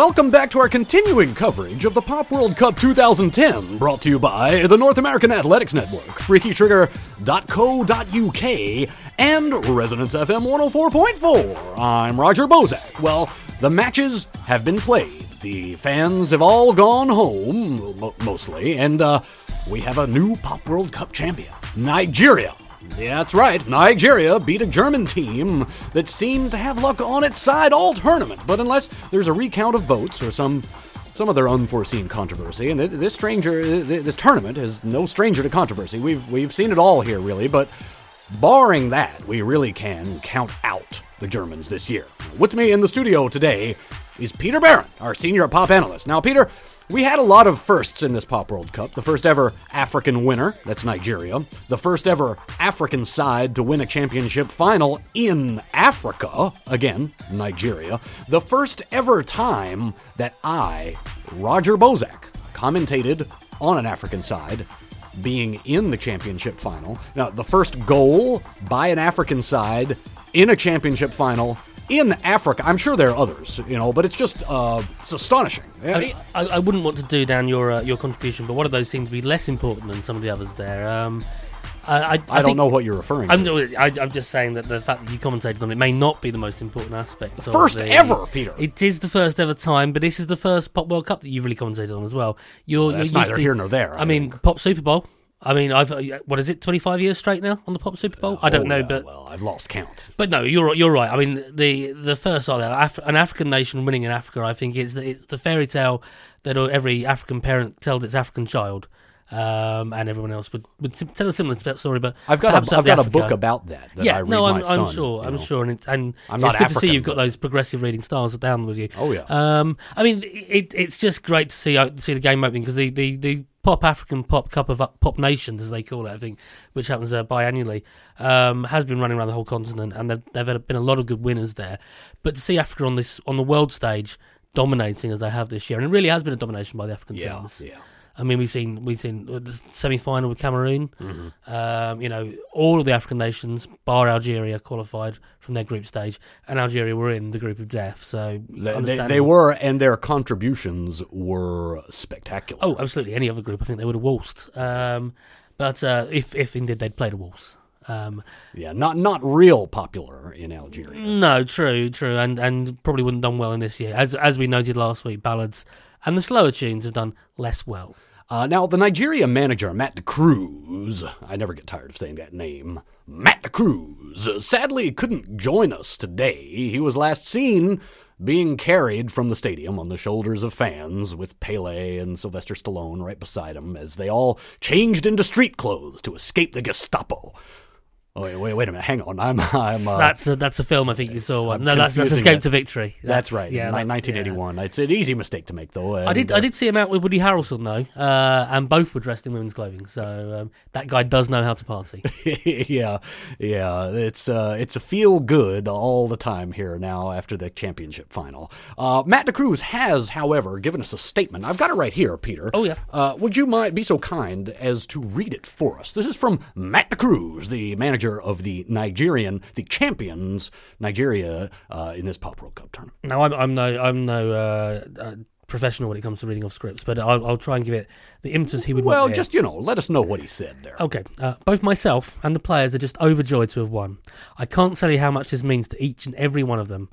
Welcome back to our continuing coverage of the Pop World Cup 2010, brought to you by the North American Athletics Network, FreakyTrigger.co.uk, and Resonance FM 104.4. I'm Roger Bozak. Well, the matches have been played. The fans have all gone home, mostly, and uh, we have a new Pop World Cup champion, Nigeria. Yeah, that's right. Nigeria beat a German team that seemed to have luck on its side all tournament. But unless there's a recount of votes or some some other unforeseen controversy, and this stranger, th- this tournament is no stranger to controversy. We've we've seen it all here, really. But barring that, we really can count out the Germans this year. With me in the studio today is Peter Barron, our senior pop analyst. Now, Peter. We had a lot of firsts in this Pop World Cup. The first ever African winner, that's Nigeria. The first ever African side to win a championship final in Africa, again, Nigeria. The first ever time that I, Roger Bozak, commentated on an African side being in the championship final. Now, the first goal by an African side in a championship final in Africa. I'm sure there are others, you know, but it's just uh, it's astonishing. I, I, I wouldn't want to do down your uh, your contribution, but one of those seems to be less important than some of the others there. Um, I, I, I, don't know what you're referring I'm, to. I, I'm just saying that the fact that you commentated on it may not be the most important aspect. of First the- ever, Peter. It is the first ever time, but this is the first Pop World Cup that you've really commentated on as well. You're, That's you're used neither to- here nor there, I I, mean. Pop Super Bowl. I mean, I've uh, what is it, 25 years straight now on the Pop Super Bowl? I don't Oh, know, yeah, but well, I've lost count. but no, you're you're right. I mean, the the first are Af- an African nation winning in Africa. I think it's the, it's the fairy tale that every African parent tells its African child, um, and everyone else would, would tell a similar story. But I've got a, I've got the a book about that. that I yeah, read no, I'm, I'm sure. I'm know. sure, and it's and I'm it's good to see you've got those progressive reading styles down with you. Oh, yeah. Um, I mean, it, it's just great to see uh, see the game opening because the, the, the Pop African Pop Cup of uh, Pop Nations, as they call it, I think, which happens uh, biannually, um, has been running around the whole continent, and there there have been a lot of good winners there. But to see Africa on this on the world stage dominating as they have this year, and it really has been a domination by the African Yeah, teams. yeah. I mean, we've seen we've seen the semi final with Cameroon. Mm-hmm. Um, you know, all of the African nations, bar Algeria, qualified from their group stage, and Algeria were in the group of death. So They, they, they were, and their contributions were spectacular. Oh, absolutely. Any other group, I think they would have waltzed. Um, but uh, if if indeed they'd played a waltz. Um, yeah, not not real popular in Algeria. no, true, true, and and probably wouldn't have done well in this year. As as we noted last week, ballads and the slower tunes have done less well. Uh, now, the Nigeria manager, Matt DeCruz, I never get tired of saying that name, Matt DeCruz, uh, sadly couldn't join us today. He was last seen being carried from the stadium on the shoulders of fans with Pele and Sylvester Stallone right beside him as they all changed into street clothes to escape the Gestapo. Oh, wait, wait, wait a minute. Hang on. I'm, I'm, uh, that's a, that's a film I think you saw. I'm no, that's that's Escape it. to Victory. that's, right. Yeah, that's- 1981. It's an easy mistake to make, though. I did. and, I uh, did see him out with Woody Harrelson though, uh, and both were dressed in women's clothing. So um, that guy does know how to party. yeah, yeah. It's uh, it's a feel good all the time here now after the championship final. Uh, Matt DeCruz has, however, given us a statement. I've got it right here, Peter. Oh, yeah. Uh, would you mind be so kind as to read it for us? This is from Matt DeCruz, the manager of the Nigerian, the champions Nigeria uh, in this Pop World Cup tournament. Now I'm, I'm no I'm no uh, uh, professional when it comes to reading off scripts, but I'll, I'll try and give it the impetus he would Well, want. here. just you know, let us know what he said there. Okay, uh, both myself and the players are just overjoyed to have won. I can't tell you how much this means to each and every one of them.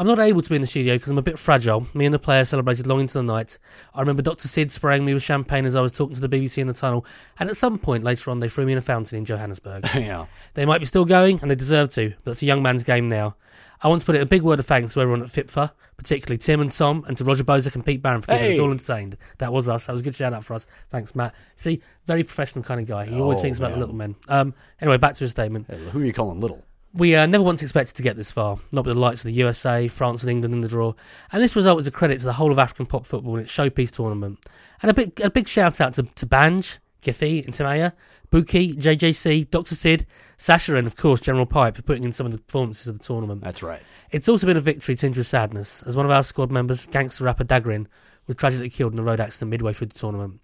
I'm not able to be in the studio because I'm a bit fragile. Me and the player celebrated long into the night. I remember Dr. Sid spraying me with champagne as I was talking to the BBC in the tunnel, and at some point later on, they threw me in a fountain in Johannesburg. yeah. they might be still going, and they deserve to, but it's a young man's game now. I want to put in a big word of thanks to everyone at FIPFA, particularly Tim and Tom, and to Roger Bozak and Pete Barron for keeping us Hey. all entertained. That was us. That was a good shout out for us. Thanks, Matt. See, very professional kind of guy. He always Oh, thinks about man. the little men. Um, anyway, back to his statement. Hey, who are you calling little? We uh, never once expected to get this far, not with the likes of the USA, France, and England in the draw. And this result is a credit to the whole of African pop football in its showpiece tournament. And a big, a big shout out to, to Banj, Giffy, Intimaya, Buki, JJC, Dr. Sid, Sasha, and of course General Pipe for putting in some of the performances of the tournament. That's right. It's also been a victory tinged with sadness, as one of our squad members, gangster rapper Dagrin, was tragically killed in a road accident midway through the tournament.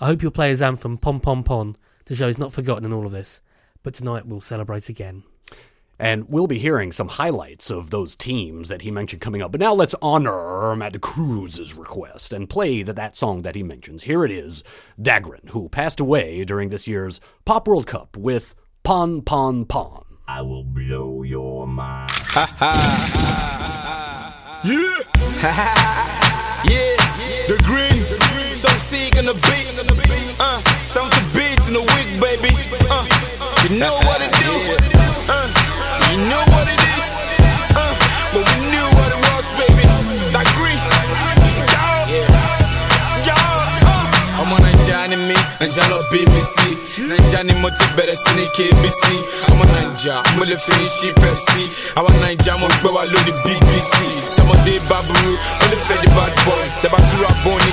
I hope you'll play his anthem Pon Pon Pon to show he's not forgotten in all of this. But tonight we'll celebrate again. And we'll be hearing some highlights of those teams that he mentioned coming up. But now let's honor Matt Cruz's request and play that, that song that he mentions. Here it is Dagrin, who passed away during this year's Pop World Cup with Pon Pon Pon. I will blow your mind. Yeah. yeah. The green. So sick in the beat. Uh, sound to beats in the week, baby. Uh, you know what it do. Know what it is. Uh, but we knew what it was, baby. That green. Yeah. Yeah. Uh. I'm on a journey, me. Naija lọ BBC. Naija ni mo ti bẹ̀rẹ̀ sí ní KBC. Ọmọ Naija, mo lè fi ṣí Pepsi. Àwọn Naija mo gbé wa lórí BBC. Tọmọdé bá burú, ó lè fẹ́ di bad boy. Tẹ̀bá túra bọ́ ní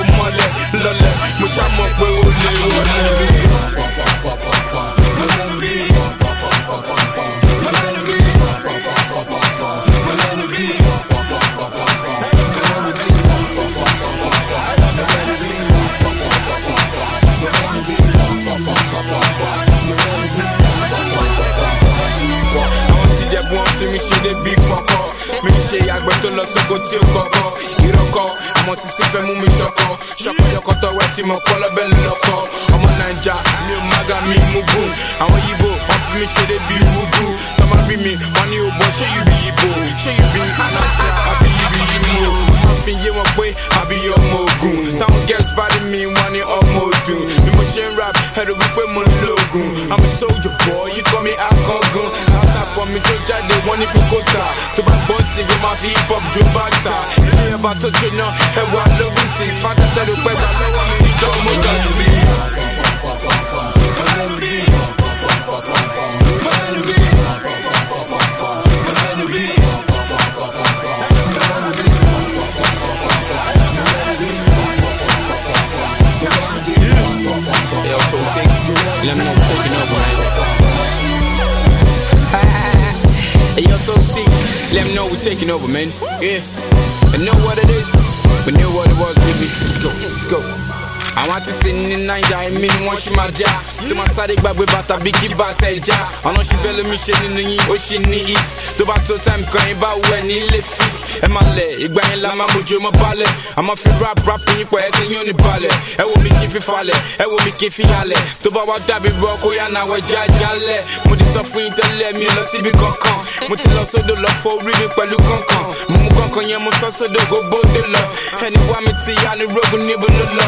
yọkọtọ wẹ tí mo kọ lọbẹ lọkọ ọmọ naija mi ò mága mi gùn àwọn yìbò wọn fi mi ṣe dé bí wúgù tọmọ rí mi wọn ní òbọ ṣé yìí bí yìbò ṣé yìí bí anáfíà àbí yìí bí yìí mú fi yé wọn pé àbí ọmọ ogun táwọn girls bá rí mi wọn ní ọmọ ọdún bí mo ṣe ń rap ẹrù wípé mo ń lo ogun i'm a soldier boy you call me akọgun àṣàpọ̀ mi tó jáde wọ́n ní pé kó tà tó bá gbọ́ sí i máa fi hip hop jó bàtà. Ilé ẹ̀bà tó jóná ẹ̀wà lógún i. Fàkàtà ló pẹ́ gbà lọ́wọ́ mi i. Let me know we're taking over, man. Let me know we're taking over, man. Yeah. And know what it is. We knew what it was, baby. Let's go. Let's go. Àwọn àti sè ní naija èmi ni wọ́n ṣì máa já tó máa sáré gbàgbé bàtà bí kí bàtà ẹ̀ já ọ̀nà ṣì bẹ́ẹ̀ lómi ṣe nínú yín ó ṣì ní hit tó bá tó time kan yín bá wù ẹ́ ní ilé fit ẹ máa lẹ̀ ìgbà yẹn la máa mójú ọmọ balẹ̀. Àmọ́ fi rap rap yín pẹ̀ ẹsẹ̀ yín ò ní balẹ̀. Ẹ wo mi kí fi falẹ̀ ẹ wo mi kí fi halẹ̀ tó bá wá dàbí rọ kó yá náà wẹ̀ jálẹ̀. Mo ti sọ fún yín tẹ́lẹ̀ mi lọ síbi kankan. Mo ti lọ sódò lọ fọ orí mi pẹ̀lú kankan. Mo mú kankan yẹn mo sọ sódò kó bóde lọ. Ẹni wá mi ti yá ni rogun níbo ló lọ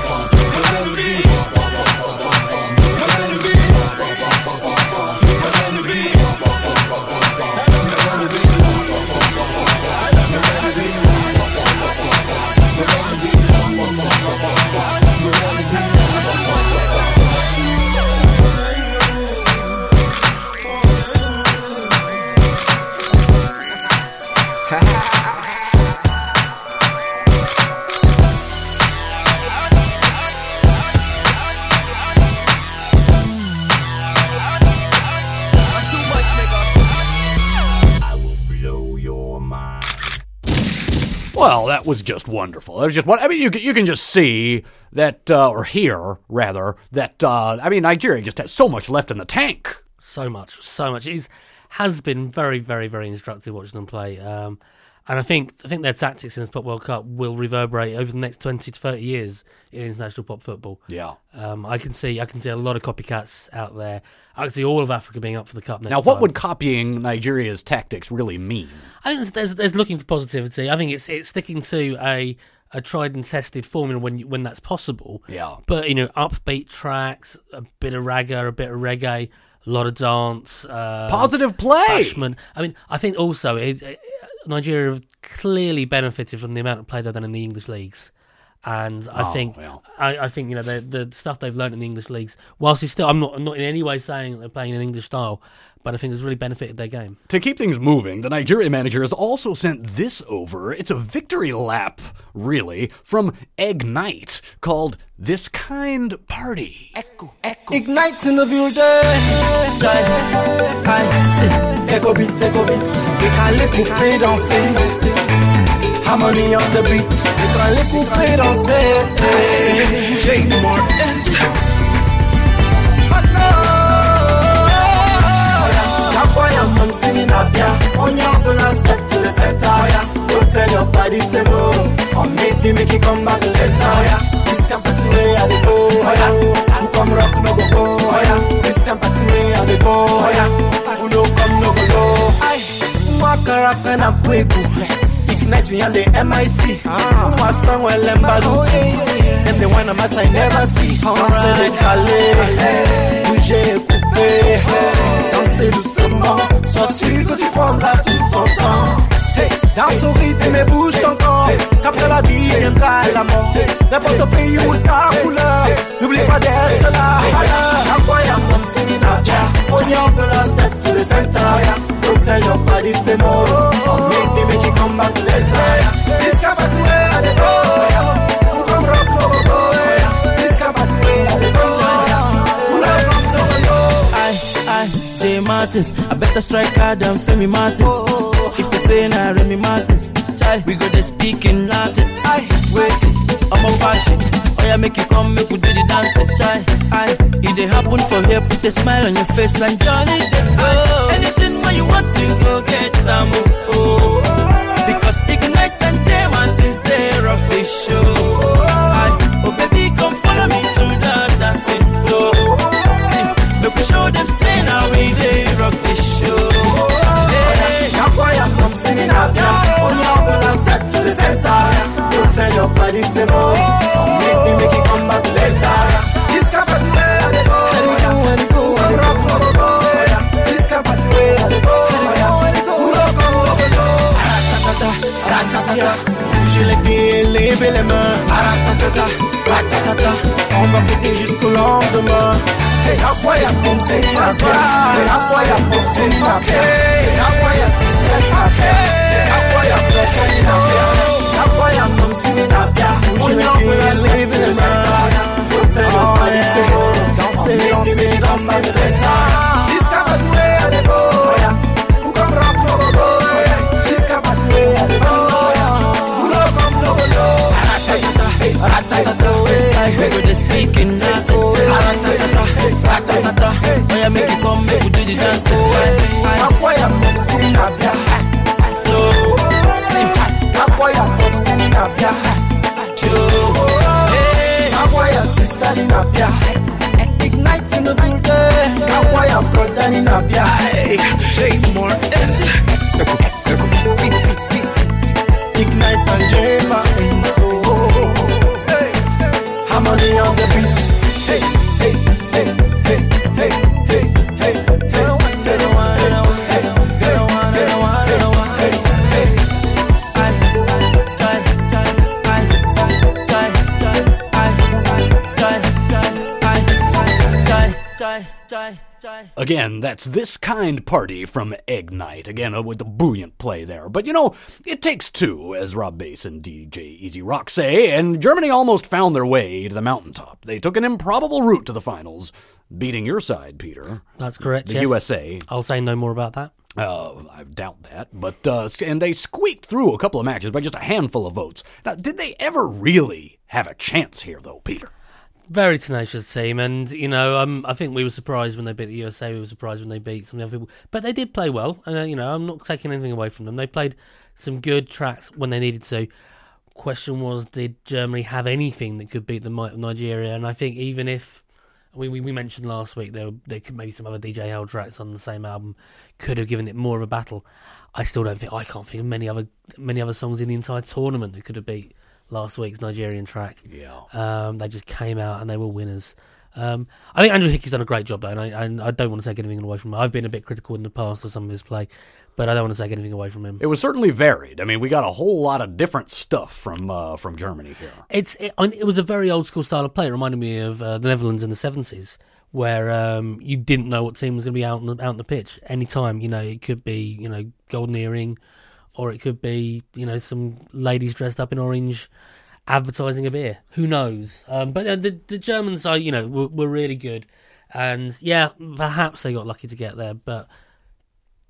Well, that was just wonderful. That was just what I mean. You you can just see that, uh, or hear rather that. Uh, I mean, Nigeria just has so much left in the tank. so much, so much. It is, has been very, very, very instructive watching them play. Um, and I think I think their tactics in this Pop World Cup will reverberate over the next twenty to thirty years in international pop football. Yeah. Um, I can see I can see a lot of copycats out there. I can see all of Africa being up for the cup next Now, what time. would copying Nigeria's tactics really mean? I think there's, there's, there's looking for positivity. I think it's it's sticking to a a tried and tested formula when when that's possible. Yeah. But you know, upbeat tracks, a bit of ragga, a bit of reggae, a lot of dance, uh, Positive play. bashment. I mean, I think also it, it- Nigeria have clearly benefited from the amount of play they've done in the English leagues. And I Oh, think well. I, I think you know the the stuff they've learned in the English leagues. Whilst it's still, I'm not I'm not in any way saying they're playing in an English style, but I think it's really benefited their game. To keep things moving, the Nigeria manager has also sent this over. It's a victory lap, really, from Egg Knight called This Kind Party. Ignite in the building. Jai, I see. Echo beats, echo beats. We can les couper danser. Harmony on the beat. We can les danser. Jay Martins. That's why I'm singing yeah. On your plan, step to the center, yeah. Don't tell your body, say no. Or maybe make it come back later, yeah. This can't put way I dey go, oh yeah. Who come rock no go go, oh yeah. This can't put way I dey go, oh yeah. Who no come no go low. Aye. Mwakaraka na kweku Ignite me on the MIC song well embalu Them the one of us I ah. oh, never see. Danser décalé Bouger coupé Danser doucement. Sois sûr que tu prendras tout ton temps. Danse au rythme et bouge ton corps. Qu'après la vie viendra la mort. N'importe pays où ta couleur. N'oublie pas d'être là. Incroyable comme yeah. On y en peut tell your body say no Or make me make you come back later. This capacity where I go. Who come rock no go. This capacity where I go. Who no come so go I, I, J Martins. I better strike hard than Femi Martins. If they say na Remy Martins, chai, we go they speak in Latin. I wait, I'm a fashion. Oh yeah, make you come, make we do the dancing, chai. I, if they happen for here, put a smile on your face and Johnny they go. Anything when you want to go get them, oh. Again, that's This Kind Party from Egg Night. Again, uh, with the brilliant play there. But you know, it takes two, as Rob Bass and DJ E-Z Rock say, and Germany almost found their way to the mountaintop. They took an improbable route to the finals, beating your side, Peter. That's correct. The yes. USA. I'll say no more about that. Uh, I doubt that, but uh, and they squeaked through a couple of matches by just a handful of votes. Now, did they ever really have a chance here, though, Peter? Very tenacious team, and you know, um, I think we were surprised when they beat the USA. We were surprised when they beat some of the other people, but they did play well. And uh, you know, I'm not taking anything away from them. They played some good tracks when they needed to. Question was, did Germany have anything that could beat the might of Nigeria? And I think even if we we, we mentioned last week there there could maybe some other DJ L tracks on the same album could have given it more of a battle. I still don't think I can't think of many other many other songs in the entire tournament that could have beat last week's Nigerian track. Yeah. Um, they just came out and they were winners. Um, I think Andrew Hickey's done a great job though, and I, and I don't want to take anything away from him. I've been a bit critical in the past of some of his play, but I don't want to take anything away from him. It was certainly varied. I mean, we got a whole lot of different stuff from uh, from Germany here. It's it, it was a very old school style of play. It reminded me of uh, the Netherlands in the seventies, where um, you didn't know what team was going to be out on the, out on the pitch anytime. You know, it could be you know golden earring, or it could be you know some ladies dressed up in orange advertising a beer. Who knows? Um, but the the Germans are you know were, were really good, and yeah, perhaps they got lucky to get there, but.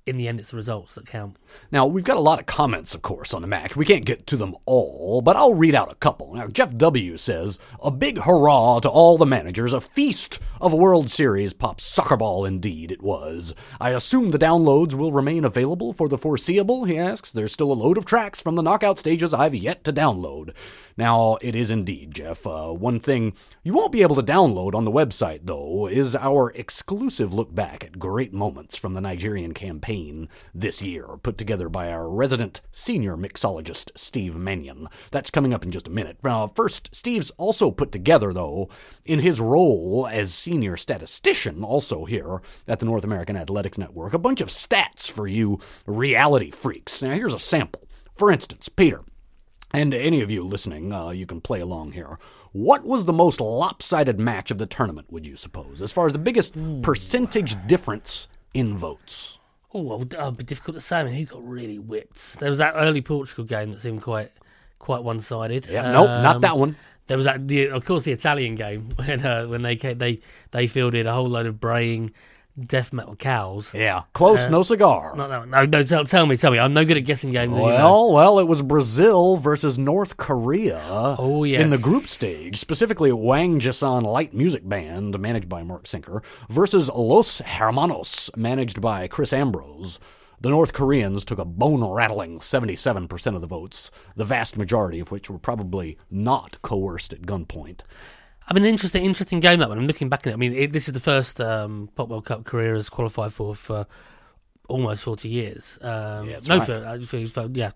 In the end, it's the results that count. Now, we've got a lot of comments, of course, on the match. We can't get to them all, but I'll read out a couple. Now, Jeff W. says, A big hurrah to all the managers. A feast of World Series pop soccer ball, indeed, it was. I assume the downloads will remain available for the foreseeable, he asks. There's still a load of tracks from the knockout stages I've yet to download. Now, it is indeed, Jeff. Uh, one thing you won't be able to download on the website, though, is our exclusive look back at great moments from the Nigerian campaign this year, put together by our resident senior mixologist, Steve Mannion. That's coming up in just a minute. Now, first, Steve's also put together, though, in his role as senior statistician, also here at the North American Athletics Network, a bunch of stats for you reality freaks. Now, here's a sample. For instance, Peter, and any of you listening, uh, you can play along here. What was the most lopsided match of the tournament, would you suppose, as far as the biggest percentage difference in votes? Oh, well, it'd be difficult to say. I mean, who got really whipped? There was that early Portugal game that seemed quite quite one sided. Yeah, nope, not that one. There was that, the, of course, the Italian game when uh, when they came, they they fielded a whole load of braying death metal cows. Yeah, close, no uh, cigar. No, one. No, no, tell, tell me, tell me. I'm no good at guessing games. as you know. Well, well, it was Brazil versus North Korea. Oh, In the group stage, specifically Wangjaesan Light Music Band, managed by Mark Sinker, versus Los Hermanos, managed by Chris Ambrose. The North Koreans took a bone rattling 77% of the votes, the vast majority of which were probably not coerced at gunpoint. I mean, interesting, interesting game that one. I'm looking back at it. I mean, it, this is the first um, Pop World Cup Korea has qualified for for almost 40 years. Um, Yeah, no, right. for, uh, for, for yeah,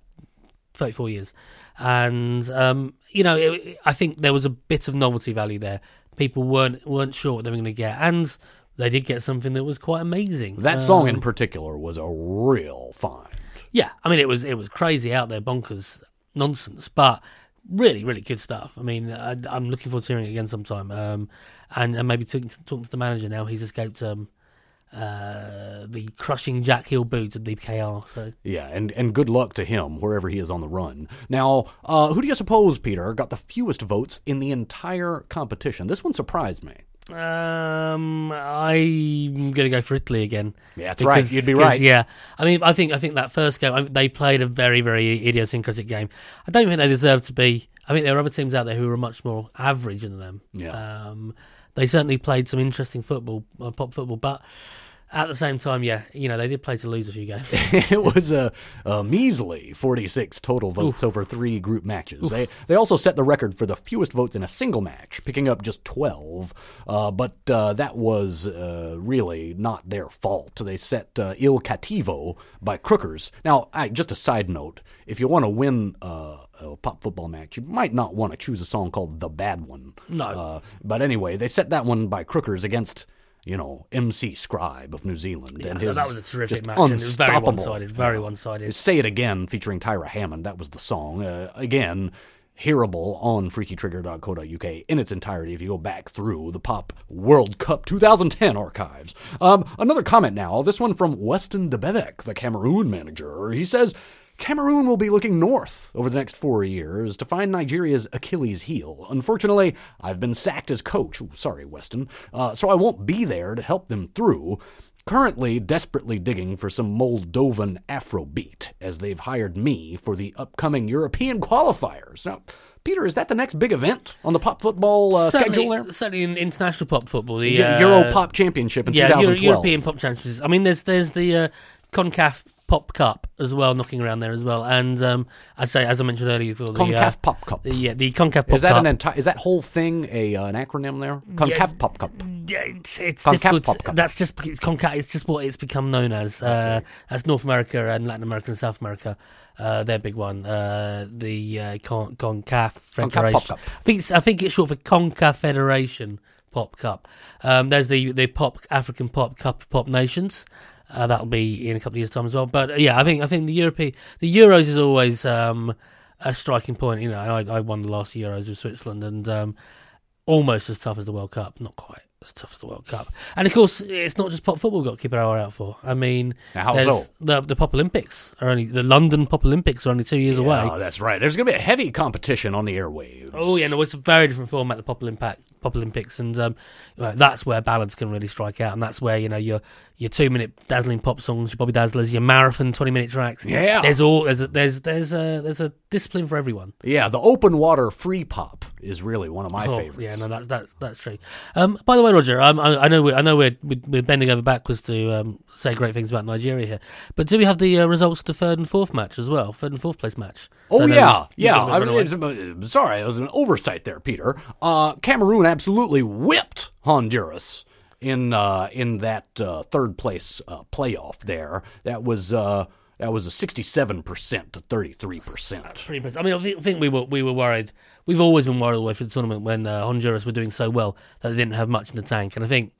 34 years. And um, you know, it, I think there was a bit of novelty value there. People weren't weren't sure what they were going to get, and they did get something that was quite amazing. That song Um, in particular was a real find. Yeah, I mean it was it was crazy out there, bonkers nonsense, but really really good stuff. I mean, I, I'm looking forward to hearing it again sometime, um, and and maybe talking to, talking to the manager now. He's escaped um, uh, the crushing Jack Hill boots at DKR. So Yeah, and, and good luck to him wherever he is on the run. Now, uh, who do you suppose, Peter, got the fewest votes in the entire competition? This one surprised me. Um, I'm gonna go for Italy again. Yeah, that's right. You'd be right. Yeah, I mean, I think I think that first game I, they played a very very idiosyncratic game. I don't think they deserve to be. I think there are other teams out there who are much more average than them. Yeah. Um, they certainly played some interesting football, uh, pop football, but at the same time, yeah, you know, they did play to lose a few games. it was a, a measly 46 total votes over three group matches. They they also set the record for the fewest votes in a single match, picking up just 12. Uh, but uh, that was uh, really not their fault. They set uh, Il Cattivo by Crookers. Now, I, just a side note: if you want to win. Uh, a pop football match, you might not want to choose a song called "The Bad One." No. uh, but anyway, they set that one by Crookers against, you know, MC Scribe of New Zealand, and Yeah, his that was a terrific match. And it was very unstoppable. one-sided. Very one-sided. Say It Again featuring Tyra Hammond. That was the song. Uh, again, hearable on freakytrigger.co.uk in its entirety if you go back through the Pop World Cup 2010 archives. Um, another comment now. This one from Weston Debevec, the Cameroon manager. He says, Cameroon will be looking north over the next four years to find Nigeria's Achilles heel. Unfortunately, I've been sacked as coach. Ooh, sorry, Weston. Uh, so I won't be there to help them through. Currently, desperately digging for some Moldovan Afrobeat, as they've hired me for the upcoming European qualifiers. Now, Peter, is that the next big event on the pop football uh, schedule there? certainly in international pop football, the uh, Euro Pop Championship in yeah, Euro- 2012. European Pop Championships. I mean, there's there's the uh, Concaf Pop Cup as well, knocking around there as well. And um, I say, as I mentioned earlier, for the uh, Concaf Pop Cup. the, yeah, the Concaf Pop cup. Is that Cup. an entire? Is that whole thing a uh, an acronym there? Concaf Pop Cup. Yeah, it's, it's Concaf difficult. Pop Cup. That's just it's Concaf. It's just what it's become known as. Uh, that's North America and Latin America and South America. Uh, their big one. Uh, the uh, Con- Concaf Federation. Pop Cup. I think it's, I think it's short for Concaf Federation Pop Cup. Um, there's the the Pop African Pop Cup of Pop Nations. Uh, that'll be in a couple of years' time as well. But uh, yeah, I think I think the European the Euros is always um, a striking point. You know, I, I won the last Euros with Switzerland, and um, almost as tough as the World Cup. Not quite as tough as the World Cup. And of course, it's not just pop football we've got to keep our eye out for. I mean, Now, how there's so? the the Pop Olympics are only the London Pop Olympics are only two years away. Oh, that's right. There's going to be a heavy competition on the airwaves. Oh yeah, no, it's a very different format, the Pop Olympic, Pop Olympics, and um, that's where ballads can really strike out, and that's where you know your your two minute dazzling pop songs, your Bobby Dazzlers, your marathon twenty minute tracks. Yeah. there's all there's a, there's there's a there's a discipline for everyone. Yeah, the open water free pop is really one of my Oh, favorites. Yeah, no, that's that's that's true. Um, by the way, Roger, um, I, I know we're, I know we're we're bending over backwards to um, say great things about Nigeria here, but do we have the uh, results of the third and fourth match as well? Third and fourth place match. Oh So yeah, yeah. I mean, it's- sorry, it was an oversight there, Peter. Uh, Cameroon absolutely whipped Honduras in uh, in that uh, third place uh, playoff. There, that was uh, that was a sixty-seven percent to thirty-three percent. pretty impressive. I mean, I think we were we were worried. We've always been worried all the way through the tournament when uh, Honduras were doing so well that they didn't have much in the tank, and I think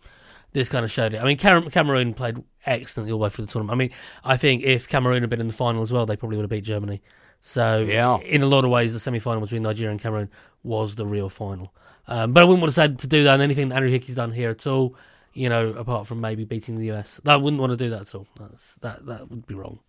this kind of showed it. I mean, Cam- Cameroon played excellently all the way through the tournament. I mean, I think if Cameroon had been in the final as well, they probably would have beat Germany. So, Yeah. in a lot of ways, the semi-final between Nigeria and Cameroon was the real final. Um, but I wouldn't want to say to do that on anything that Andrew Hickey's done here at all. You know, apart from maybe beating the US, I wouldn't want to do that at all. That's that that would be wrong.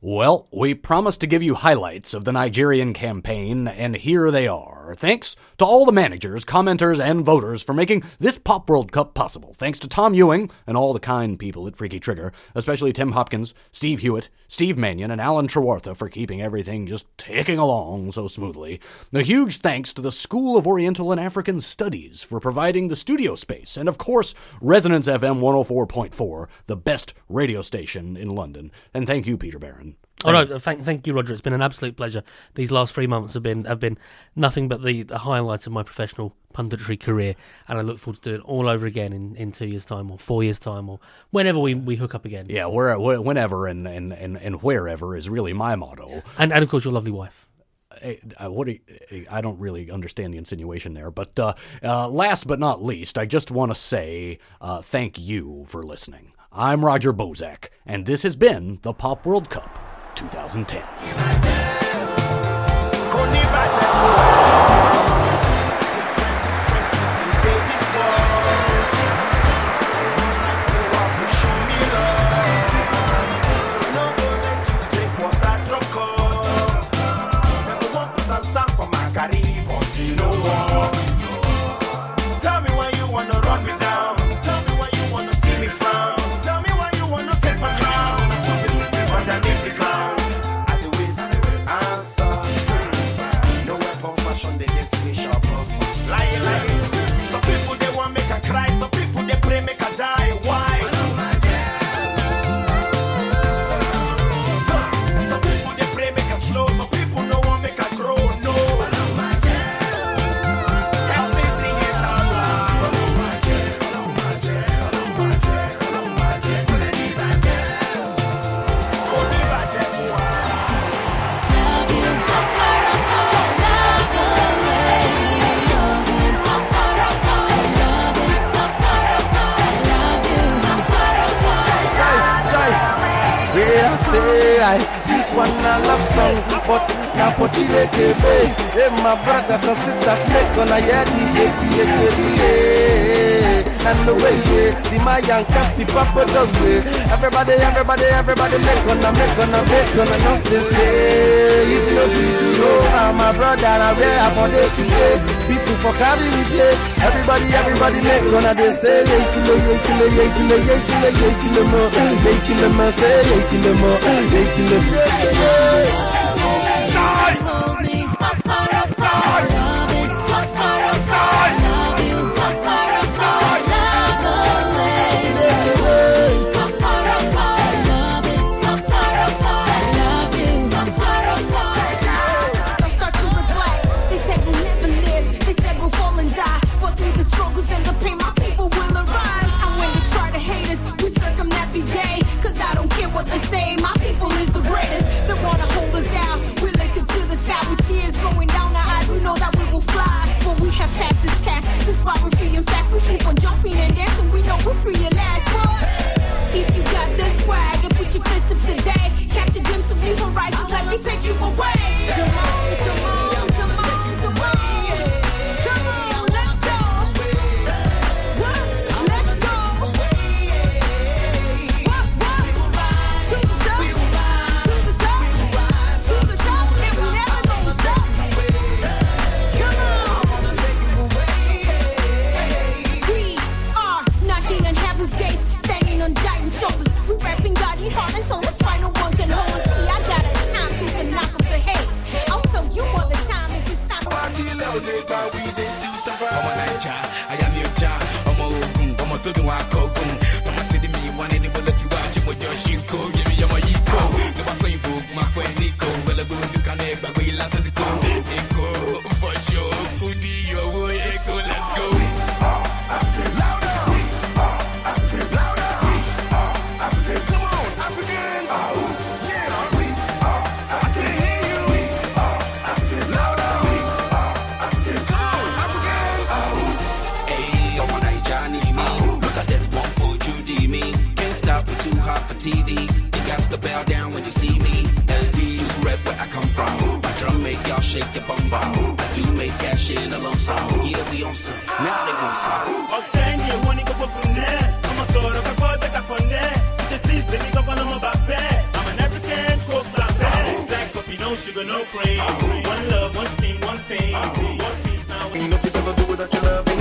Well, we promised to give you highlights of the Nigerian campaign, and here they are. Thanks to all the managers, commenters, and voters for making this Pop World Cup possible. Thanks to Tom Ewing and all the kind people at Freaky Trigger, especially Tim Hopkins, Steve Hewitt, Steve Mannion, and Alan Trewartha for keeping everything just ticking along so smoothly. A huge thanks to the School of Oriental and African Studies for providing the studio space, and of course, Resonance FM 104.4, the best radio station in London. And thank you, Peter Barron. Oh no, thank thank you, Roger. It's been an absolute pleasure. These last three months have been have been nothing but the, the highlights of my professional punditry career, and I look forward to doing it all over again in, in two years' time or four years' time or whenever we, we hook up again. Yeah, where, wh- whenever and, and, and, and wherever is really my motto. And and of course your lovely wife. Eh, uh, what do you- I don't really understand the insinuation there, but uh, uh, last but not least, I just want to say uh, thank you for listening. I'm Roger Bozak, and this has been the Pop World Cup 2010. Brothers and sisters, make gonna hear the APA and the way the Mayan cat the papa dog way. Everybody, everybody, everybody, make gonna make gonna make gonna just say if no you, I'm my brother, I wear up on day today. People for carry me play. Everybody, everybody, make gonna they say yeah, kilo, yeah, kilo, yeah, kilo, yeah, kilo, yeah, kilo more, yeah, kilo more, say yeah, kilo more, yeah, kilo, yeah, kilo. bow down when you see me. LB, rep where I come from. My drum make y'all shake your bum bum. I do make cash in a lump sum. Yeah, we on some. Now they want some. Okay, you want to go from there? I'm a sort of a project up on there. This is the nigga on my back. I'm an African cook black Black coffee, no sugar, no cream. One love, one steam, one thing. One piece now. Ain't nothing ever do without your love.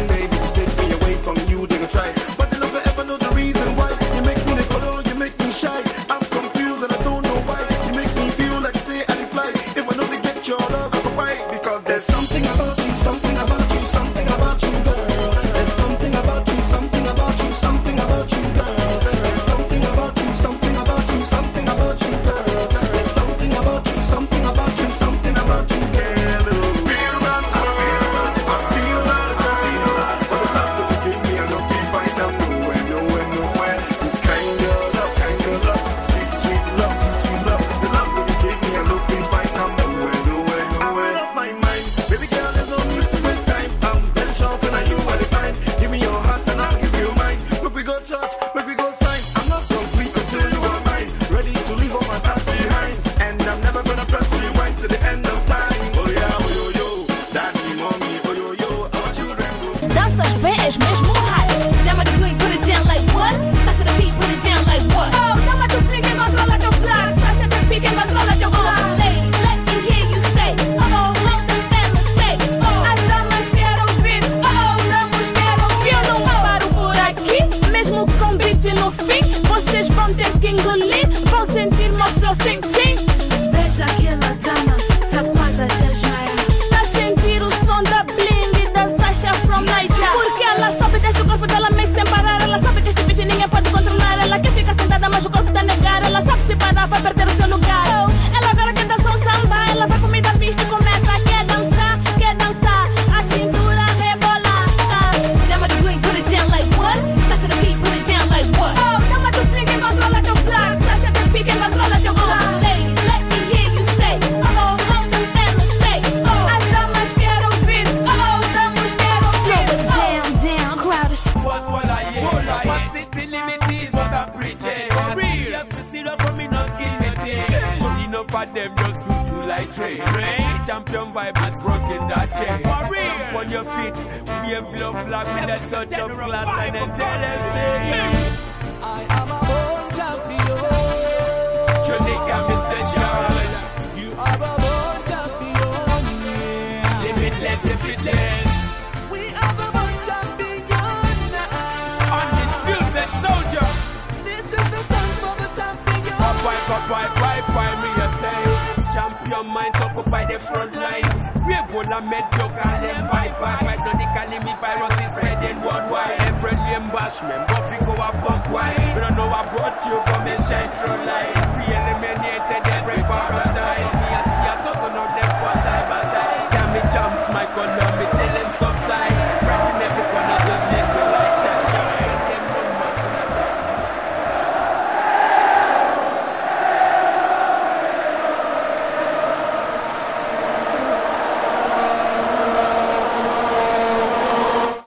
confidence. We are the of champion. Undisputed soldier. This is the song for the champion. Up, wipe, up, wipe, wipe, wipe, me a say. Champion minds up, up by the front line. We've all the med joke and them bye bye. Right now the calamity virus is spreading worldwide. Every lame bash member go up buck wide. We don't know I you from a central light. See eliminated every parasite my gun up, be till him subside.